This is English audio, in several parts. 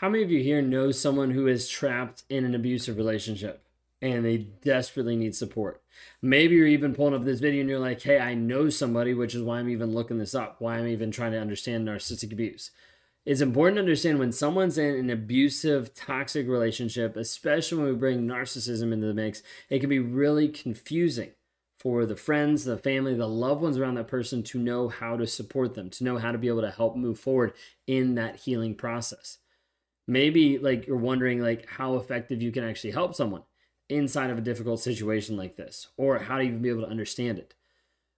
How many of you here know someone who is trapped in an abusive relationship and they desperately need support? Maybe you're even pulling up this video and you're like, hey, I know somebody, which is why I'm even looking this up, why I'm even trying to understand narcissistic abuse. It's important to understand when someone's in an abusive, toxic relationship, especially when we bring narcissism into the mix, it can be really confusing for the friends, the family, the loved ones around that person to know how to support them, to know how to be able to help move forward in that healing process maybe like you're wondering like how effective you can actually help someone inside of a difficult situation like this or how to even be able to understand it.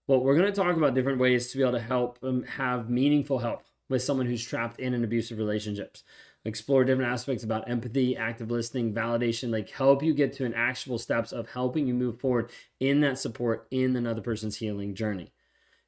Well we're going to talk about different ways to be able to help um, have meaningful help with someone who's trapped in an abusive relationships explore different aspects about empathy active listening validation like help you get to an actual steps of helping you move forward in that support in another person's healing journey.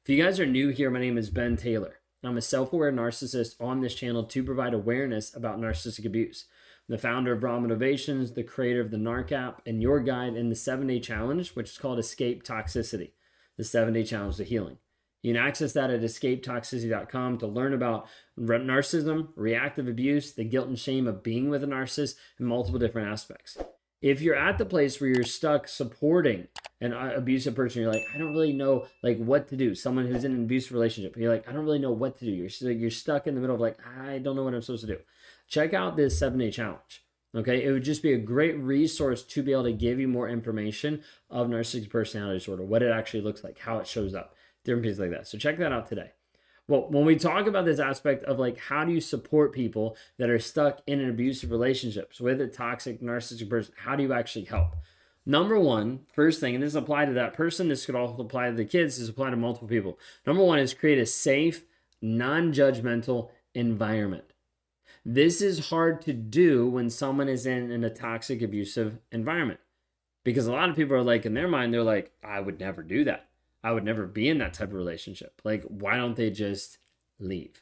If you guys are new here my name is ben taylor I'm a self aware narcissist on this channel to provide awareness about narcissistic abuse. I'm the founder of Raw Motivations, the creator of the NARC app, and your guide in the seven day challenge, which is called Escape Toxicity, the seven day challenge to healing. You can access that at escapetoxicity.com to learn about narcissism, reactive abuse, the guilt and shame of being with a narcissist, and multiple different aspects if you're at the place where you're stuck supporting an uh, abusive person, you're like, I don't really know like what to do. Someone who's in an abusive relationship, you're like, I don't really know what to do. You're you're stuck in the middle of like, I don't know what I'm supposed to do. Check out this seven day challenge. Okay, it would just be a great resource to be able to give you more information of narcissistic personality disorder, what it actually looks like, how it shows up, different pieces like that. So check that out today. Well, when we talk about this aspect of like how do you support people that are stuck in an abusive relationships with a toxic narcissistic person, how do you actually help? Number one, first thing, and this apply to that person, this could also apply to the kids, this apply to multiple people. Number one is create a safe, non-judgmental environment. This is hard to do when someone is in, in a toxic, abusive environment. Because a lot of people are like, in their mind, they're like, I would never do that. I would never be in that type of relationship. Like, why don't they just leave?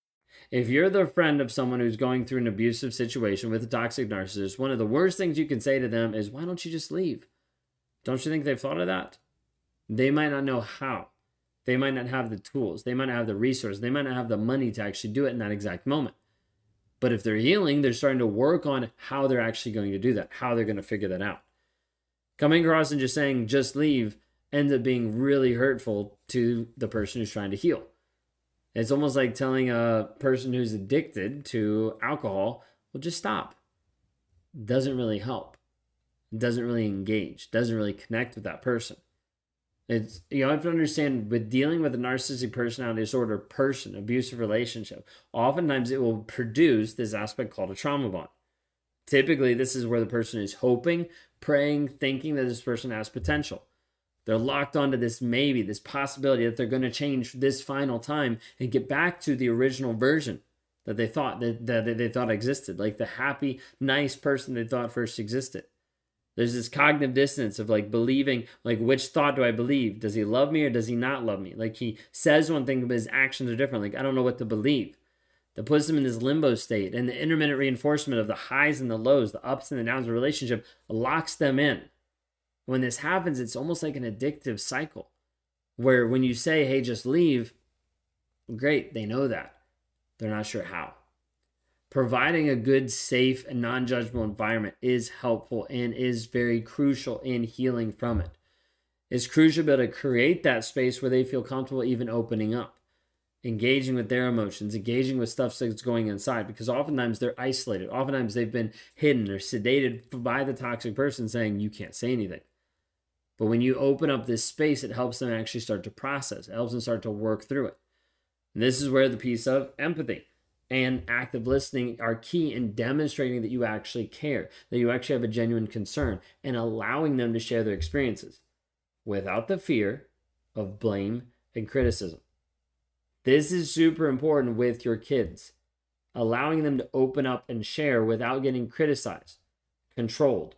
If you're the friend of someone who's going through an abusive situation with a toxic narcissist, one of the worst things you can say to them is, Why don't you just leave? Don't you think they've thought of that? They might not know how. They might not have the tools. They might not have the resources. They might not have the money to actually do it in that exact moment. But if they're healing, they're starting to work on how they're actually going to do that, how they're going to figure that out. Coming across and just saying, just leave, ends up being really hurtful to the person who's trying to heal. It's almost like telling a person who's addicted to alcohol, well, just stop. Doesn't really help. Doesn't really engage. Doesn't really connect with that person. It's you know, have to understand with dealing with a narcissistic personality disorder person, abusive relationship, oftentimes it will produce this aspect called a trauma bond. Typically, this is where the person is hoping, praying, thinking that this person has potential. They're locked onto this maybe, this possibility that they're going to change this final time and get back to the original version that they thought that, that they thought existed, like the happy, nice person they thought first existed. There's this cognitive dissonance of like believing, like which thought do I believe? Does he love me or does he not love me? Like he says one thing, but his actions are different. Like I don't know what to believe. That puts him in this limbo state, and the intermittent reinforcement of the highs and the lows, the ups and the downs of the relationship, locks them in when this happens, it's almost like an addictive cycle where when you say, hey, just leave, great, they know that. They're not sure how. Providing a good, safe, and non judgmental environment is helpful and is very crucial in healing from it. It's crucial to be able to create that space where they feel comfortable even opening up, engaging with their emotions, engaging with stuff that's going inside, because oftentimes they're isolated. Oftentimes they've been hidden or sedated by the toxic person saying, you can't say anything. But when you open up this space, it helps them actually start to process, it helps them start to work through it. And this is where the piece of empathy and active listening are key in demonstrating that you actually care, that you actually have a genuine concern, and allowing them to share their experiences without the fear of blame and criticism. This is super important with your kids. allowing them to open up and share without getting criticized, controlled,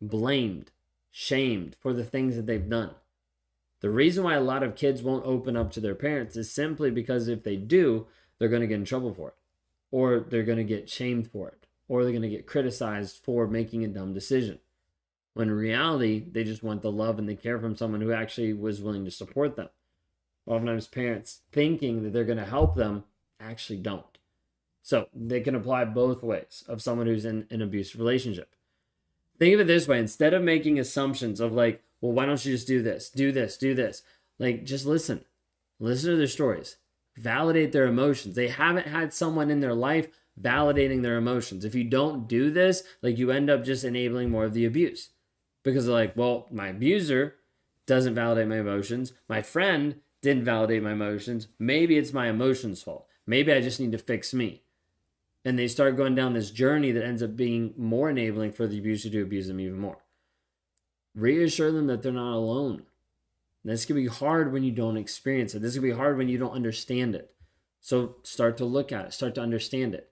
blamed, shamed for the things that they've done. The reason why a lot of kids won't open up to their parents is simply because if they do, they're going to get in trouble for it, or they're going to get shamed for it, or they're going to get criticized for making a dumb decision. When in reality, they just want the love and the care from someone who actually was willing to support them. Oftentimes, parents thinking that they're going to help them actually don't. So they can apply both ways of someone who's in an abusive relationship. Think of it this way instead of making assumptions of like, well, why don't you just do this, do this, do this? Like, just listen, listen to their stories, validate their emotions. They haven't had someone in their life validating their emotions. If you don't do this, like, you end up just enabling more of the abuse because they're like, well, my abuser doesn't validate my emotions. My friend didn't validate my emotions. Maybe it's my emotions' fault. Maybe I just need to fix me. And they start going down this journey that ends up being more enabling for the abuser to abuse them even more. Reassure them that they're not alone. This can be hard when you don't experience it. This can be hard when you don't understand it. So start to look at it, start to understand it.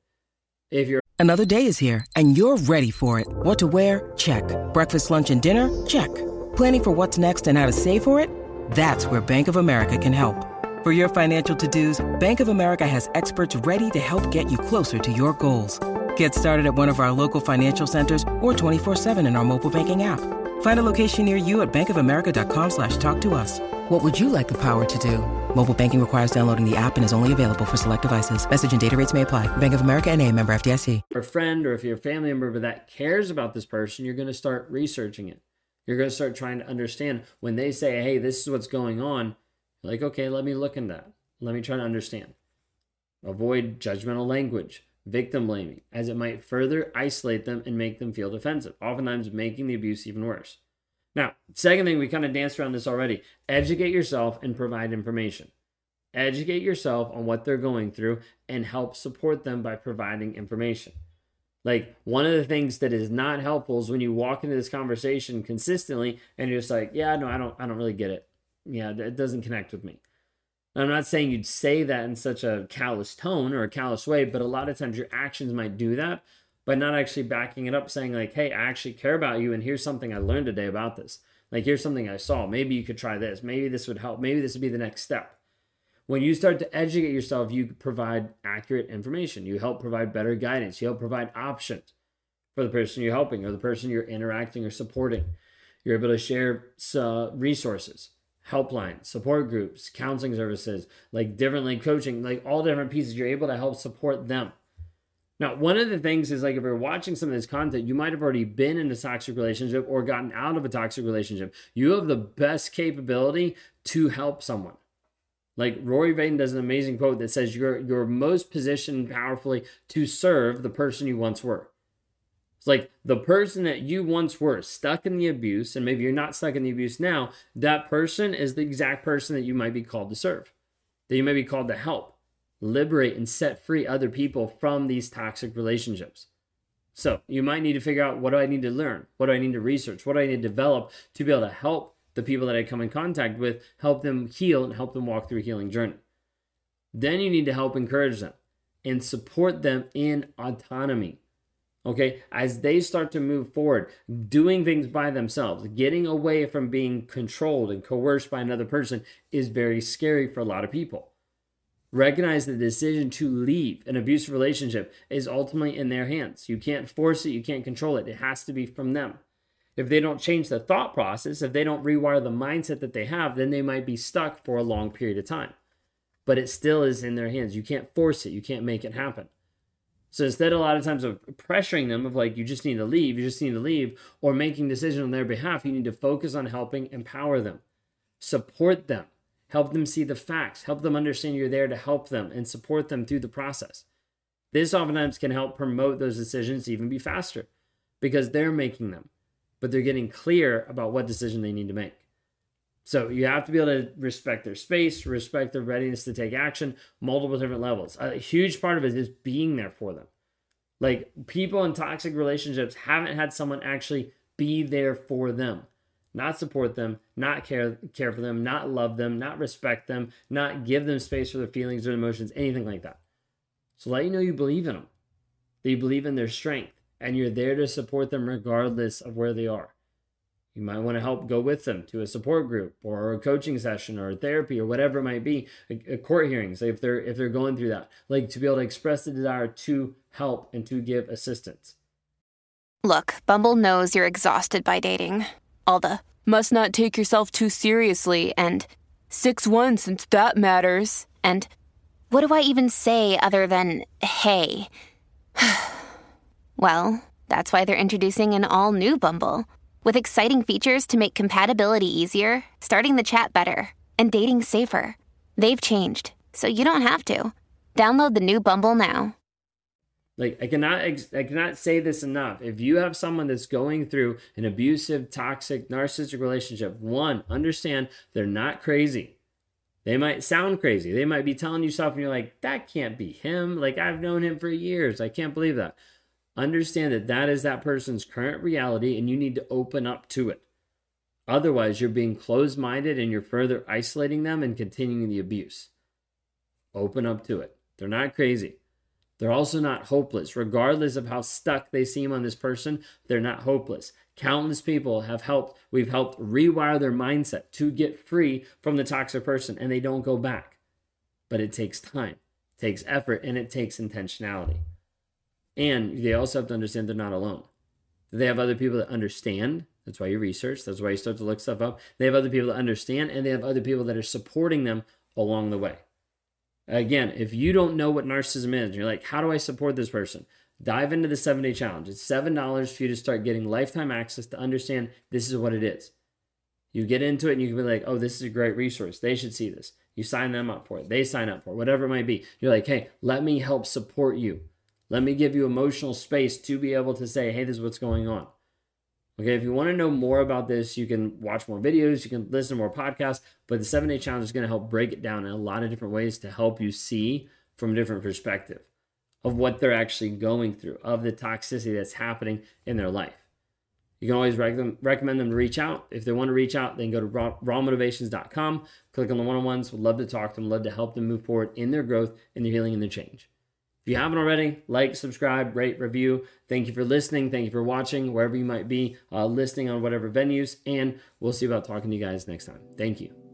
If you're Another day is here and you're ready for it. What to wear? Check. Breakfast, lunch, and dinner? Check. Planning for what's next and how to save for it? That's where Bank of America can help. For your financial to-dos, Bank of America has experts ready to help get you closer to your goals. Get started at one of our local financial centers or 24-7 in our mobile banking app. Find a location near you at bankofamerica.com slash talk to us. What would you like the power to do? Mobile banking requires downloading the app and is only available for select devices. Message and data rates may apply. Bank of America and a member FDIC. a friend or if you're a family member that cares about this person, you're going to start researching it. You're going to start trying to understand when they say, hey, this is what's going on. Like, okay, let me look into that. Let me try to understand. Avoid judgmental language, victim blaming, as it might further isolate them and make them feel defensive, oftentimes making the abuse even worse. Now, second thing, we kind of danced around this already educate yourself and provide information. Educate yourself on what they're going through and help support them by providing information. Like one of the things that is not helpful is when you walk into this conversation consistently and you're just like, yeah, no, I don't, I don't really get it. Yeah, it doesn't connect with me. I'm not saying you'd say that in such a callous tone or a callous way, but a lot of times your actions might do that by not actually backing it up, saying like, "Hey, I actually care about you, and here's something I learned today about this. Like, here's something I saw. Maybe you could try this. Maybe this would help. Maybe this would be the next step." When you start to educate yourself, you provide accurate information. You help provide better guidance. You help provide options for the person you're helping or the person you're interacting or supporting. You're able to share uh, resources, helpline, support groups, counseling services, like differently coaching, like all different pieces. You're able to help support them. Now, one of the things is like if you're watching some of this content, you might have already been in a toxic relationship or gotten out of a toxic relationship. You have the best capability to help someone. Like Rory Vaden does an amazing quote that says you're you're most positioned powerfully to serve the person you once were. It's like the person that you once were stuck in the abuse, and maybe you're not stuck in the abuse now, that person is the exact person that you might be called to serve, that you may be called to help liberate and set free other people from these toxic relationships. So you might need to figure out what do I need to learn? What do I need to research? What do I need to develop to be able to help the people that I come in contact with, help them heal and help them walk through a healing journey. Then you need to help encourage them and support them in autonomy. Okay, as they start to move forward, doing things by themselves, getting away from being controlled and coerced by another person is very scary for a lot of people. Recognize the decision to leave an abusive relationship is ultimately in their hands. You can't force it, you can't control it. It has to be from them. If they don't change the thought process, if they don't rewire the mindset that they have, then they might be stuck for a long period of time. But it still is in their hands. You can't force it, you can't make it happen. So instead, a lot of times of pressuring them of like, you just need to leave, you just need to leave, or making decisions on their behalf, you need to focus on helping empower them, support them, help them see the facts, help them understand you're there to help them and support them through the process. This oftentimes can help promote those decisions to even be faster because they're making them, but they're getting clear about what decision they need to make. So you have to be able to respect their space, respect their readiness to take action, multiple different levels. A huge part of it is being there for them. Like people in toxic relationships haven't had someone actually be there for them not support them, not care care for them, not love them, not respect them, not give them space for their feelings or emotions, anything like that. So let you know you believe in them, that you believe in their strength, and you're there to support them regardless of where they are. You might want to help go with them to a support group or a coaching session or therapy or whatever it might be, a, a court hearings if they're if they're going through that. Like to be able to express the desire to help and to give assistance. Look, Bumble knows you're exhausted by dating. All the must not take yourself too seriously and 6 1 since that matters. And what do I even say other than hey? well, that's why they're introducing an all new Bumble with exciting features to make compatibility easier, starting the chat better, and dating safer. They've changed, so you don't have to. Download the new Bumble now. Like I cannot I cannot say this enough. If you have someone that's going through an abusive, toxic, narcissistic relationship, one, understand they're not crazy. They might sound crazy. They might be telling you stuff and you're like, that can't be him. Like I've known him for years. I can't believe that. Understand that that is that person's current reality and you need to open up to it. Otherwise, you're being closed minded and you're further isolating them and continuing the abuse. Open up to it. They're not crazy. They're also not hopeless. Regardless of how stuck they seem on this person, they're not hopeless. Countless people have helped, we've helped rewire their mindset to get free from the toxic person and they don't go back. But it takes time, it takes effort, and it takes intentionality. And they also have to understand they're not alone. They have other people that understand. That's why you research. That's why you start to look stuff up. They have other people that understand, and they have other people that are supporting them along the way. Again, if you don't know what narcissism is, you're like, how do I support this person? Dive into the seven day challenge. It's $7 for you to start getting lifetime access to understand this is what it is. You get into it and you can be like, oh, this is a great resource. They should see this. You sign them up for it. They sign up for it, whatever it might be. You're like, hey, let me help support you. Let me give you emotional space to be able to say, hey, this is what's going on. Okay, if you want to know more about this, you can watch more videos, you can listen to more podcasts, but the seven day challenge is going to help break it down in a lot of different ways to help you see from a different perspective of what they're actually going through, of the toxicity that's happening in their life. You can always rec- recommend them to reach out. If they want to reach out, then go to raw, rawmotivations.com, click on the one on ones. Would love to talk to them, love to help them move forward in their growth, in their healing, and their change. If you haven't already, like, subscribe, rate, review. Thank you for listening. Thank you for watching, wherever you might be uh, listening on whatever venues. And we'll see about talking to you guys next time. Thank you.